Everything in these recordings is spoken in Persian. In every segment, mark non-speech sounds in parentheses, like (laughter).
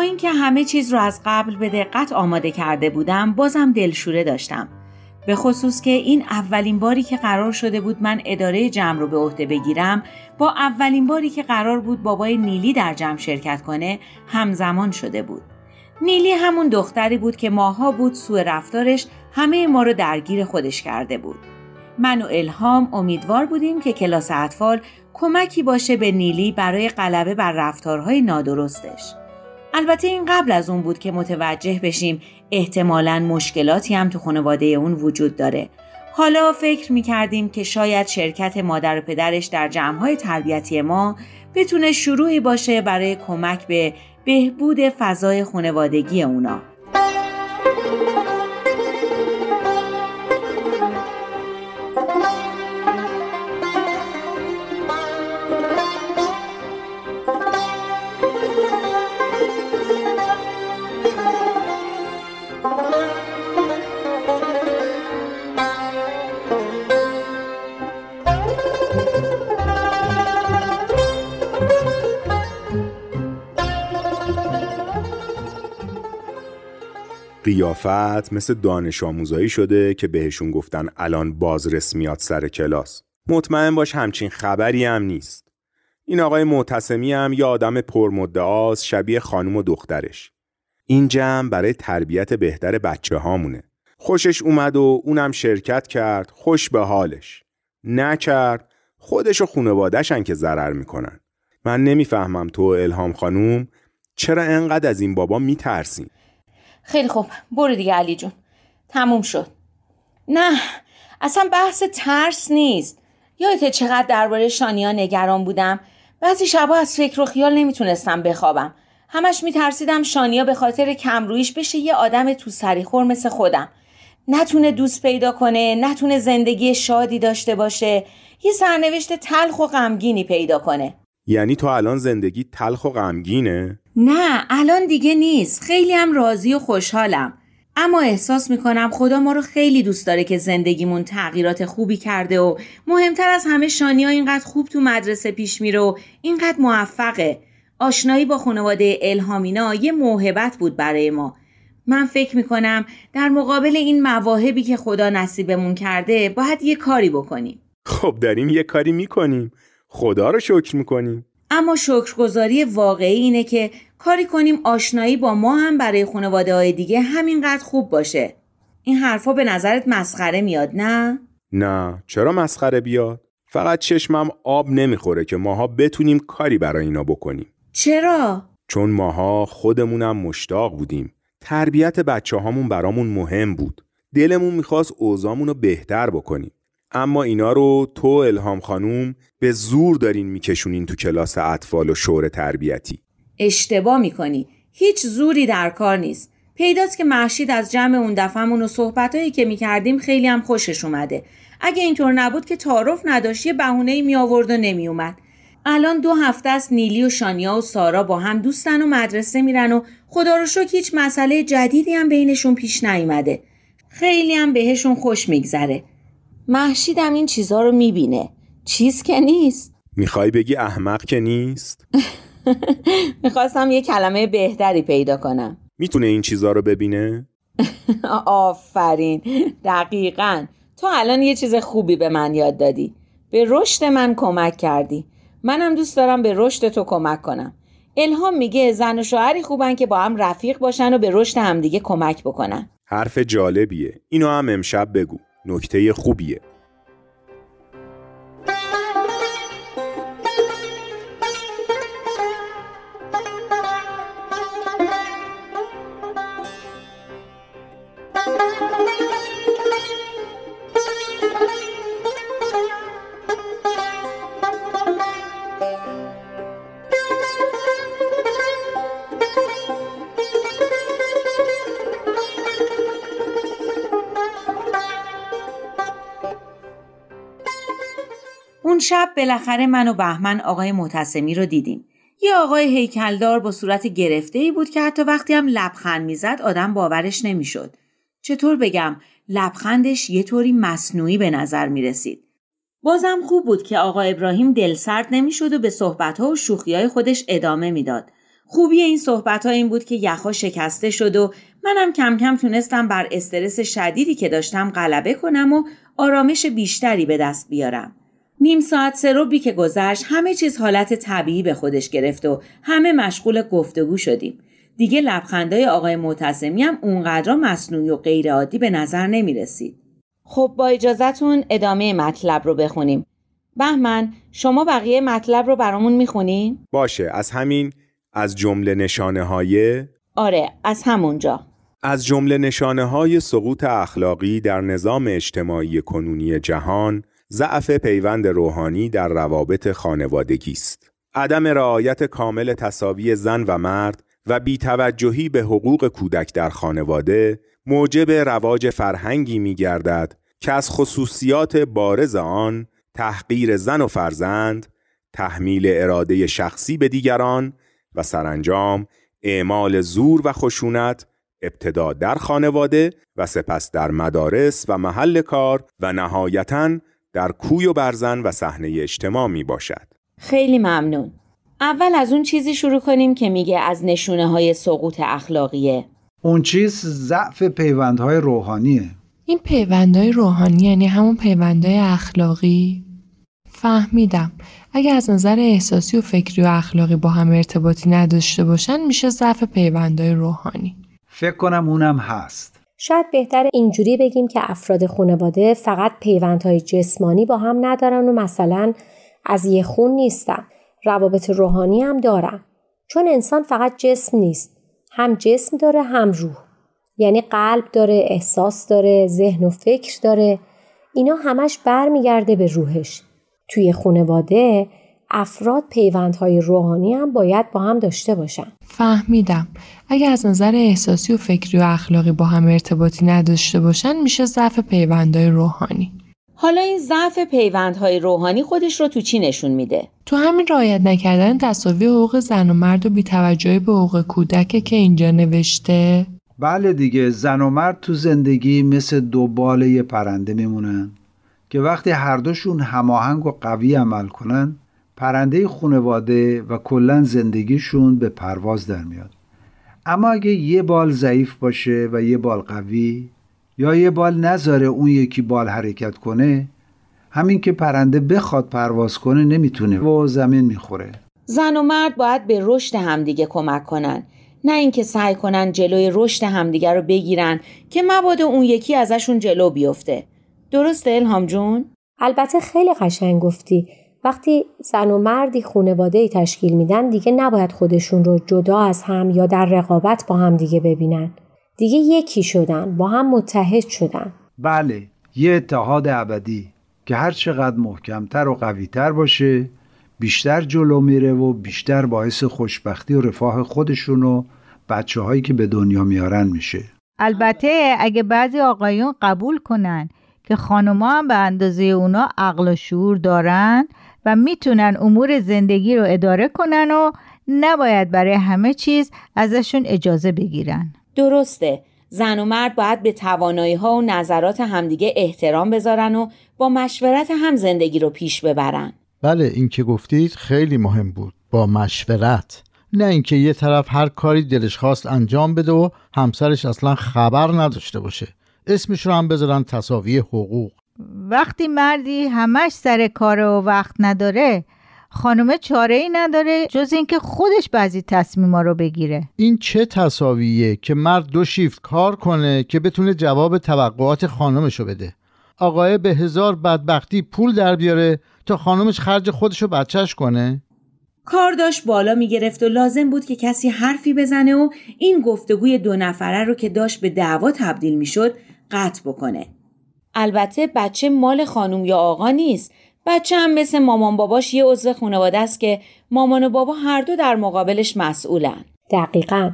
اینکه همه چیز رو از قبل به دقت آماده کرده بودم بازم دلشوره داشتم. به خصوص که این اولین باری که قرار شده بود من اداره جمع رو به عهده بگیرم با اولین باری که قرار بود بابای نیلی در جمع شرکت کنه همزمان شده بود. نیلی همون دختری بود که ماها بود سوء رفتارش همه ما رو درگیر خودش کرده بود. من و الهام امیدوار بودیم که کلاس اطفال کمکی باشه به نیلی برای غلبه بر رفتارهای نادرستش. البته این قبل از اون بود که متوجه بشیم احتمالا مشکلاتی هم تو خانواده اون وجود داره. حالا فکر می کردیم که شاید شرکت مادر و پدرش در جمعهای تربیتی ما بتونه شروعی باشه برای کمک به بهبود فضای خانوادگی اونا. قیافت مثل دانش آموزایی شده که بهشون گفتن الان باز میاد سر کلاس. مطمئن باش همچین خبری هم نیست. این آقای معتصمی هم یه آدم پرمدعاست شبیه خانم و دخترش. این جمع برای تربیت بهتر بچه هامونه خوشش اومد و اونم شرکت کرد خوش به حالش. نکرد خودش و خونوادهشن که ضرر می‌کنن. من نمی‌فهمم تو الهام خانوم چرا انقدر از این بابا میترسین. خیلی خوب. برو دیگه علی جون. تموم شد. نه اصلا بحث ترس نیست. یادت چقدر درباره شانیا نگران بودم؟ بعضی شبا از فکر و خیال نمی‌تونستم بخوابم. همش میترسیدم شانیا به خاطر کمرویش بشه یه آدم تو سریخور مثل خودم. نتونه دوست پیدا کنه نتونه زندگی شادی داشته باشه یه سرنوشت تلخ و غمگینی پیدا کنه. یعنی تو الان زندگی تلخ و غمگینه؟ نه الان دیگه نیست. خیلی هم راضی و خوشحالم. اما احساس می‌کنم خدا ما رو خیلی دوست داره که زندگیمون تغییرات خوبی کرده و مهمتر از همه شانیا اینقدر خوب تو مدرسه پیش میره و اینقدر موفقه. آشنایی با خانواده الهامینا یه موهبت بود برای ما. من فکر می‌کنم در مقابل این مواهبی که خدا نصیبمون کرده باید یه کاری بکنیم. خب داریم یه کاری می‌کنیم. خدا رو شکر می‌کنیم اما شکرگزاری واقعی اینه که کاری کنیم آشنایی با ما هم برای خانواده های دیگه همینقدر خوب باشه این حرفا به نظرت مسخره میاد نه؟ نه چرا مسخره بیاد؟ فقط چشمم آب نمی‌خوره که ماها بتونیم کاری برای اینا بکنیم چرا؟ چون ماها خودمونم مشتاق بودیم تربیت بچه هامون برامون مهم بود دلمون می‌خواست اوزامون رو بهتر بکنیم اما اینا رو تو الهام خانوم به زور دارین میکشونین تو کلاس اطفال و شور تربیتی. اشتباه می‌کنی. هیچ زوری در کار نیست. پیداست که محشید از جمع اون دفعمون و صحبتهایی که می‌کردیم خیلی هم خوشش اومده. اگه اینطور نبود که تعارف نداشت یه بهونه می آورد و نمی اومد الان دو هفته است نیلی و شانیا و سارا با هم دوستن و مدرسه میرن و خدا رو شکر هیچ مسئله جدیدی هم بینشون پیش نیومده. خیلی هم بهشون خوش میگذره. محشیدم این چیزها رو می‌بینه. چیز که نیست. می‌خوای بگی احمق که نیست؟ (laughs) می‌خواستم یه کلمه بهتری پیدا کنم. می‌تونه این چیزها رو ببینه؟ (laughs) آفرین. دقیقا. تو الان یه چیز خوبی به من یاد دادی. به رشد من کمک کردی. منم دوست دارم به رشد تو کمک کنم. الهام میگه زن و شوهری خوبن که با هم رفیق باشن و به رشد همدیگه کمک بکنن. حرف جالبیه. اینو هم امشب بگو. نکته خوبیه. شب بالاخره من و بهمن آقای معتصمی رو دیدیم. یه آقای هیکلدار با صورت گرفته ای بود که حتی وقتی هم لبخند می‌زد آدم باورش نمی‌شد. چطور بگم لبخندش یه طوری مصنوعی به نظر می رسید. بازم خوب بود که آقا ابراهیم دلسرد نمی‌شد و به صحبتها و شوخیهای خودش ادامه می‌داد. خوبی این صحبت ها این بود که یخها شکسته شد و منم کم کم تونستم بر استرس شدیدی که داشتم غلبه کنم و آرامش بیشتری به دست بیارم. نیم ساعت سروبی که گذشت همه چیز حالت طبیعی به خودش گرفت و همه مشغول گفتگو شدیم. دیگه لبخندای آقای معتصمی هم اونقدر مصنوعی و غیرعادی به نظر نمی رسید. خب با اجازهتون ادامه مطلب رو بخونیم. بهمن شما بقیه مطلب رو برامون می‌خونیم؟ باشه از همین از جمله نشانه های آره از همونجا از جمله نشانه های سقوط اخلاقی در نظام اجتماعی کنونی جهان ضعف پیوند روحانی در روابط خانوادگی است. عدم رعایت کامل تصاوی زن و مرد و بیتوجهی به حقوق کودک در خانواده موجب رواج فرهنگی می گردد که از خصوصیات بارز آن تحقیر زن و فرزند، تحمیل اراده شخصی به دیگران و سرانجام اعمال زور و خشونت ابتدا در خانواده و سپس در مدارس و محل کار و نهایتا در کوی و برزن و صحنه اجتماع می باشد. خیلی ممنون. اول از اون چیزی شروع کنیم که میگه از نشونه های سقوط اخلاقیه. اون چیز ضعف پیوندهای روحانیه. این پیوندهای روحانی یعنی همون پیوندهای اخلاقی؟ فهمیدم. اگر از نظر احساسی و فکری و اخلاقی با هم ارتباطی نداشته باشن میشه ضعف پیوندهای روحانی. فکر کنم اونم هست. شاید بهتر اینجوری بگیم که افراد خانواده فقط پیوندهای جسمانی با هم ندارن و مثلا از یه خون نیستن. روابط روحانی هم دارن. چون انسان فقط جسم نیست. هم جسم داره هم روح. یعنی قلب داره، احساس داره، ذهن و فکر داره. اینا همش برمیگرده به روحش. توی خانواده افراد پیوندهای روحانی هم باید با هم داشته باشن. فهمیدم. اگر از نظر احساسی و فکری و اخلاقی با هم ارتباطی نداشته باشن میشه ضعف پیوندهای روحانی. حالا این ضعف پیوندهای روحانی خودش رو تو چی نشون میده؟ تو همین رعایت نکردن تصاوی حقوق زن و مرد و بیتوجهی به حقوق کودک که اینجا نوشته؟ بله دیگه زن و مرد تو زندگی مثل دو باله پرنده میمونن که وقتی هر دوشون هماهنگ و قوی عمل کنن پرنده خونواده و کلا زندگیشون به پرواز در میاد اما اگه یه بال ضعیف باشه و یه بال قوی یا یه بال نذاره اون یکی بال حرکت کنه همین که پرنده بخواد پرواز کنه نمی‌تونه و زمین می‌خوره. زن و مرد باید به رشد همدیگه کمک کنن. نه اینکه سعی کنن جلوی رشد همدیگه رو بگیرن که مبادا اون یکی ازشون جلو بیفته. درسته الهام جون؟ البته خیلی قشنگ گفتی. وقتی زن و مردی خونواده ای تشکیل میدن دیگه نباید خودشون رو جدا از هم یا در رقابت با هم دیگه ببینن. دیگه یکی شدن با هم متحد شدن. بله یه اتحاد ابدی که هر چقدر محکمتر و قویتر باشه بیشتر جلو میره و بیشتر باعث خوشبختی و رفاه خودشون و بچه هایی که به دنیا میارن میشه. البته اگه بعضی آقایون قبول کنن که خانوما هم به اندازه اونا عقل و شعور دارن و می‌تونن امور زندگی رو اداره کنن و نباید برای همه چیز ازشون اجازه بگیرن. درسته. زن و مرد باید به توانایی ها و نظرات همدیگه احترام بذارن و با مشورت هم زندگی رو پیش ببرن. بله این که گفتید خیلی مهم بود. با مشورت. نه اینکه یه طرف هر کاری دلش خواست انجام بده و همسرش اصلا خبر نداشته باشه. اسمش رو هم بذارن تصاوی حقوق. وقتی مردی همش سر کار و وقت نداره خانومه چاره ای نداره جز اینکه خودش بعضی تصمیما رو بگیره. این چه تصاویه که مرد دو شیفت کار کنه که بتونه جواب توقعات خانمشو بده؟ آقای به هزار بدبختی پول در بیاره تا خانمش خرج خودشو بچهش کنه؟ کار داشت بالا می‌گرفت و لازم بود که کسی حرفی بزنه و این گفتگوی دو نفره رو که داشت به دعوا تبدیل می‌شد قطع بکنه. البته بچه مال خانوم یا آقا نیست. بچه هم مثل مامان باباش یه عضو خانواده است که مامان و بابا هر دو در مقابلش مسئولن. دقیقا.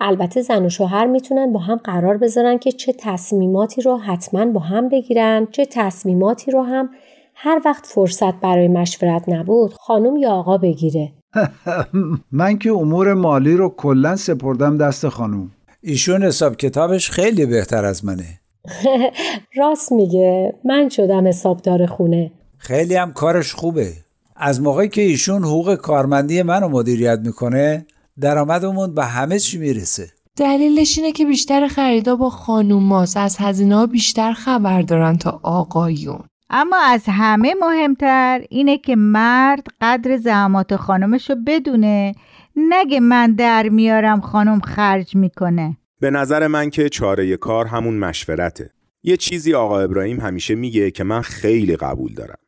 البته زن و شوهر می‌تونن با هم قرار بذارن که چه تصمیماتی رو حتما با هم بگیرن چه تصمیماتی رو هم هر وقت فرصت برای مشورت نبود خانم یا آقا بگیره. (laughs) من که امور مالی رو کلا سپردم دست خانم ایشون حساب کتابش خیلی بهتر از منه. (laughs) راست میگه. من شدم حسابدار خونه. خیلی هم کارش خوبه. از موقعی که ایشون حقوق کارمندی منو مدیریت می‌کنه درآمدمون به همه چی می‌رسه. دلیلش اینه که بیشتر خریدا با خانوماست از هزینه ها بیشتر خبر دارن تا آقایون. اما از همه مهمتر اینه که مرد قدر زحمات خانمشو بدونه. نگه من در میارم خانم خرج می‌کنه. به نظر من که چاره کار همون مشورته. یه چیزی آقا ابراهیم همیشه میگه که من خیلی قبول دارم.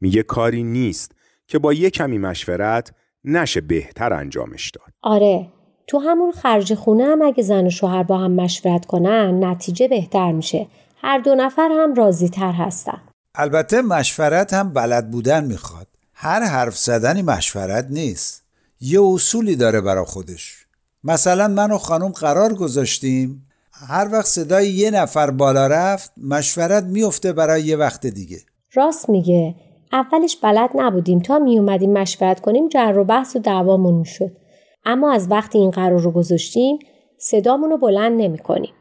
میگه کاری نیست که با یه کمی مشورت نشه بهتر انجامش داد. آره تو همون خرج خونه هم اگه زن و شوهر با هم مشورت کنن نتیجه بهتر میشه. هر دو نفر هم راضی تر هستن. البته مشورت هم بلد بودن می‌خواد. هر حرف زدنی مشورت نیست. یه اصولی داره برا خودش. مثلا من و خانم قرار گذاشتیم. هر وقت صدای یه نفر بالا رفت مشورت میفته برای یه وقت دیگه. راست میگه. اولش بلد نبودیم. تا می اومدیم مشورت کنیم جر و بحث و دعوامون شد اما از وقتی این قرار رو گذاشتیم صدامون رو بلند نمی کنیم.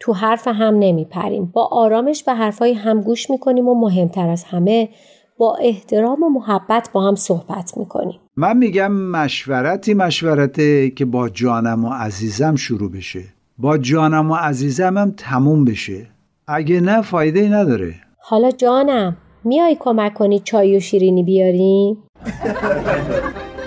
تو حرف هم نمی پریم. با آرامش به حرفای هم گوش می کنیم و مهمتر از همه با احترام و محبت با هم صحبت می کنیم. من میگم مشورتی مشورته که با جانم و عزیزم شروع بشه با جانم و عزیزم هم تموم بشه اگه نه فایده نداره حالا جانم میای کمک کنی چای و شیرینی بیاریم؟ (laughs)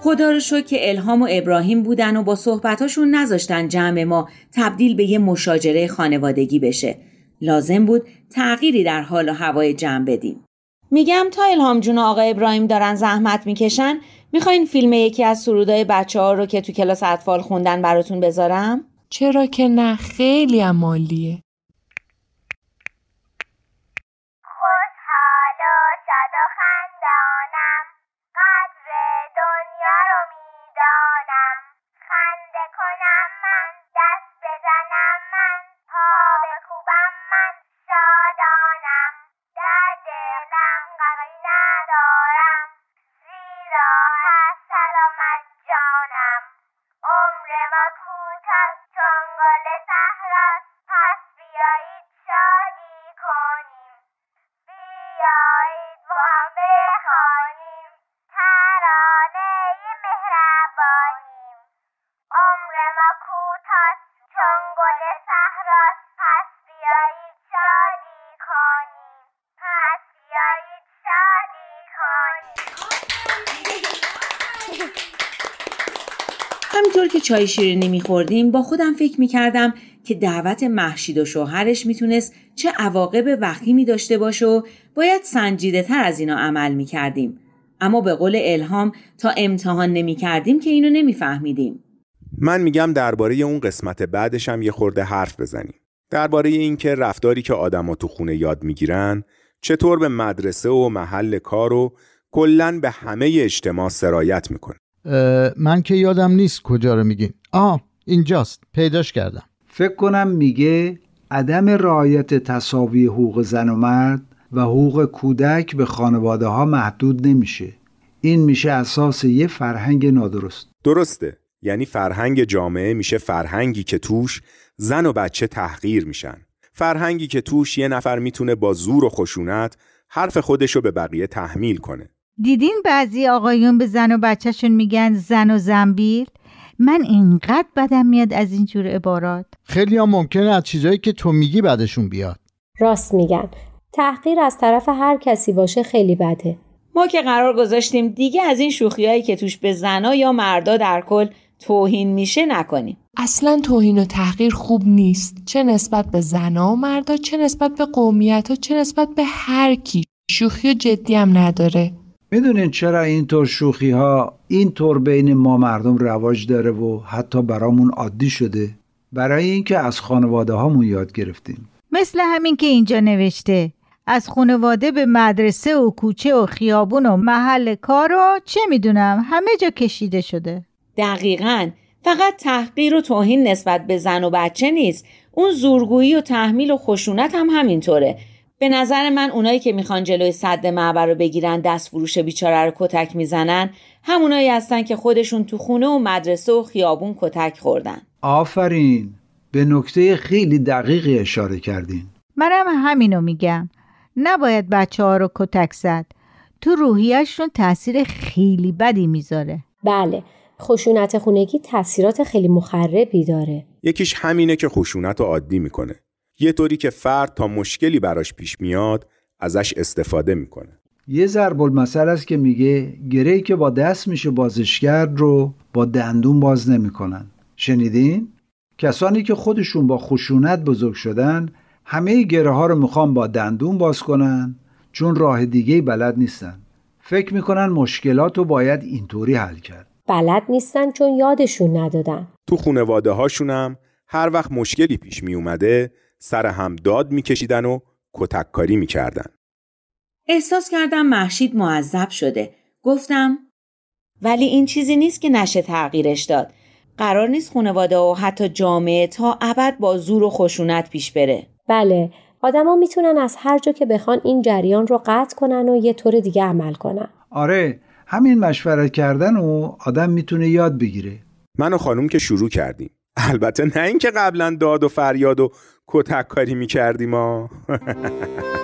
خدا رو شکر که الهام و ابراهیم بودن و با صحبتاشون نذاشتن جمع ما تبدیل به یه مشاجره خانوادگی بشه. لازم بود تغییری در حال و هوای جمع بدیم. میگم تا الهام جون و آقا ابراهیم دارن زحمت می‌کشن می‌خواین فیلم یکی از سرودای بچه ها رو که تو کلاس اطفال خوندن براتون بذارم؟ چرا که نه خیلی عمالیه 妈妈。همینطور که چای شیرینی میخوردیم با خودم فکر می‌کردم که دعوت محشید و شوهرش می‌تونست چه عواقب وخیمی داشته باشه و باید سنجیده تر از اینا عمل می‌کردیم. اما به قول الهام تا امتحان نمی‌کردیم که اینو نمیفهمیدیم. من میگم درباره اون قسمت بعدش هم یه خورده حرف بزنیم. درباره اینکه رفتاری که آدما تو خونه یاد می‌گیرن چطور به مدرسه و محل کار و کلا به همه اجتماع سرایت می‌کنه. من که یادم نیست کجا رو میگین. آه اینجاست. پیداش کردم. فکر کنم میگه عدم رعایت تصاوی حقوق زن و مرد و حقوق کودک به خانواده ها محدود نمیشه. این میشه اساس یه فرهنگ نادرست. درسته. یعنی فرهنگ جامعه میشه فرهنگی که توش زن و بچه تحقیر میشن. فرهنگی که توش یه نفر می‌تونه با زور و خشونت حرف خودشو به بقیه تحمیل کنه. دیدین بعضی آقایون به زن و بچهشون میگن زن و زنبیل؟ من اینقدر بدم میاد از این جور عبارات. خیلی هم ممکنه از چیزایی که تو میگی بعدشون بیاد. راست میگن. تحقیر از طرف هر کسی باشه خیلی بده. ما که قرار گذاشتیم دیگه از این شوخیایی که توش به زنا یا مردا در کل توهین میشه نکنیم. اصلا توهین و تحقیر خوب نیست. چه نسبت به زنها و مردا چه نسبت به قومیت ها چه نسبت به هر کی. شوخی و جدی هم نداره. می‌دونین چرا اینطور شوخی ها اینطور بین ما مردم رواج داره و حتی برامون عادی شده؟ برای اینکه از خانواده هامون یاد گرفتیم. مثل همین که اینجا نوشته از خانواده به مدرسه و کوچه و خیابون و محل کار و چه می‌دونم همه جا کشیده شده. دقیقا. فقط تحقیر و توهین نسبت به زن و بچه نیست. اون زورگویی و تحمیل و خشونت هم همینطوره. به نظر من اونایی که می‌خوان جلوی صد معبر رو بگیرن دست فروش بیچاره رو کتک می‌زنن همونایی هستن که خودشون تو خونه و مدرسه و خیابون کتک خوردن. آفرین. به نکته خیلی دقیقی اشاره کردین. منم همینو میگم. نباید بچه ها رو کتک زد. تو روحیشون تاثیر خیلی بدی می‌ذاره. بله خشونت خونگی تاثیرات خیلی مخربی داره. یکیش همینه که خشونت رو عادی می‌کنه. یه طوری که فرد تا مشکلی براش پیش میاد ازش استفاده می‌کنه. یه ضرب المثل است که میگه گرهی که با دست میشه بازش کرد رو با دندون باز نمی‌کنن. شنیدین؟ کسانی که خودشون با خشونت بزرگ شدن همه گره ها رو می‌خوان با دندون باز کنن چون راه دیگه بلد نیستن. فکر می‌کنن مشکلات رو باید اینطوری حل کرد. بلد نیستن چون یادشون ندادن. تو خونواده هاشونم هر وقت مشکلی پیش می اومده سر هم داد میکشیدن و کتککاری می‌کردن. احساس کردم محشید معذب شده. گفتم ولی این چیزی نیست که نشه تغییرش داد. قرار نیست خانواده و حتی جامعه تا ابد با زور و خشونت پیش بره. بله آدما می‌تونن از هر جا که بخوان این جریان رو قطع کنن و یه طور دیگه عمل کنن. آره همین مشورت کردن و آدم می‌تونه یاد بگیره. من و خانوم که شروع کردیم. البته نه اینکه قبلا داد و فریاد و کتک کاری می‌کردیم ها. (laughs)